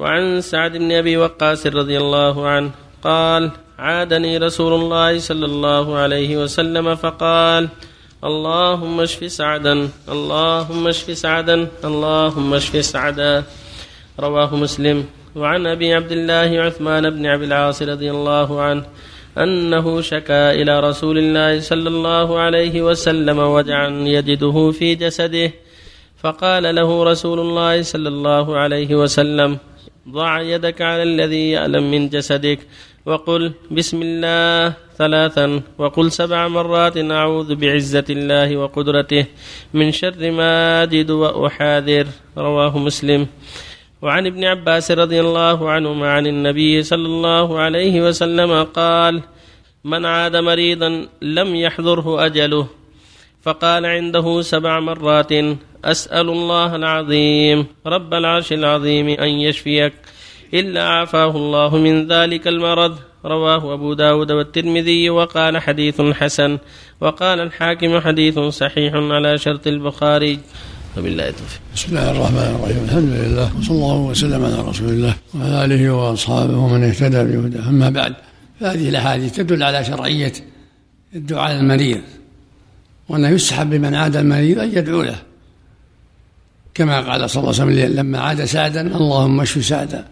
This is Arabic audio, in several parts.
وعن سعد بن أبي وقاص رضي الله عنه قال عادني رسول الله صلى الله عليه وسلم فقال اللهم اشف سعدا اللهم اشف سعدا اللهم اشف سعدا. رواه مسلم. وعن أبي عبد الله عثمان بن أبي العاص رضي الله عنه أنه شكا إلى رسول الله صلى الله عليه وسلم وجعا يجده في جسده فقال له رسول الله صلى الله عليه وسلم ضع يدك على الذي يألم من جسدك وقل بسم الله ثلاثا وقل سبع مرات أعوذ بعزة الله وقدرته من شر ما أجد وأحاذر. رواه مسلم. وعن ابن عباس رضي الله عنهما عن النبي صلى الله عليه وسلم قال من عاد مريضا لم يحضره أجله فقال عنده سبع مرات أسأل الله العظيم رب العرش العظيم أن يشفيك. إلا عافاه الله من ذلك المرض. رواه أبو داود والترمذي وقال حديث حسن. وقال الحاكم حديث صحيح على شرط البخاري. وبالله التوفيق. بسم الله الرحمن الرحيم. الحمد لله. وصلى الله وسلم على رسول الله وعلى آله وأصحابه ومن اهتدى بهداه. أما بعد فهذه الأحاديث تدل على شرعية الدعاء للمريض وأنه يسحب بمن عاد المريض أن يدعو له. كما قال صلى الله عليه وسلم لما عاد سعدا اللهم اشف سعدا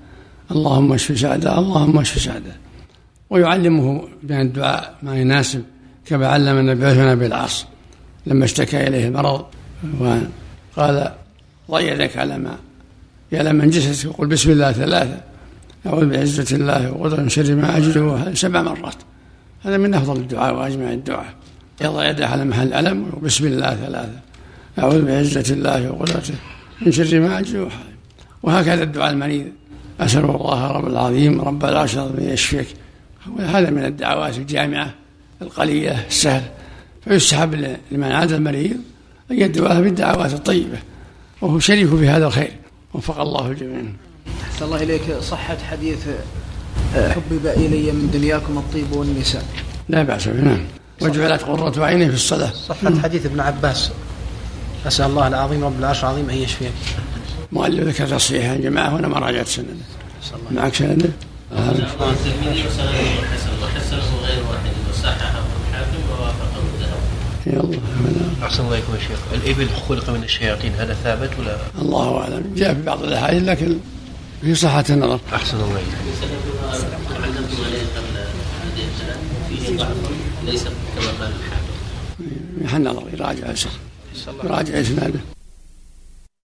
اللهم اشف سعدا اللهم اشف سعدا. ويعلمه من الدعاء ما يناسب كما علم النبي بن العاص لما اشتكى إليه المرض وقال ضع يدك على ما يعلم من جسدك وقل بسم الله ثلاثة أعوذ بعزة الله وقدر من شر ما اجد سبع مرات. هذا من أفضل الدعاء وأجمع الدعاء. يضع يده على محل الالم وبسم الله ثلاثة. أعوذ بعزة الله وقدرته. من شر ما اجد وهكذا الدعاء المريض أسأل الله رب العظيم رب العرش العظيم يشفيك. هذا من الدعوات الجامعة القليلة السهلة فيسحب لمن عاد المريض أن يدعوه بالدعوات الطيبة. وهو شريك في هذا الخير. وفق الله الجميع أحسن الله إليك. صحة حديث آه، حبب إلي من دنياكم الطيب والنساء. لا بأس به نعم وجعلت قرة عيني في الصلاة. صحة حديث ابن عباس. أسأل الله العظيم رب العرش العظيم أن يشفيك. مؤلف ذكر تصحيح يا جماعة وأنا ما راجعت سنده معك سنده؟ الترمذي وسنده حسن وحسنه غير واحد وصححه الحاكم ووافقه الذهبي يا الله أحسن الله يكون شيخ. الإبل خلق من الشياطين هذا ثابت ولا؟ الله أعلم. جاء في بعض الأحاديث لكن في صحة النظر. أحسن الله ضعف ليس كما قال الحاكم. يحن نظر يراجع يراجع اسناده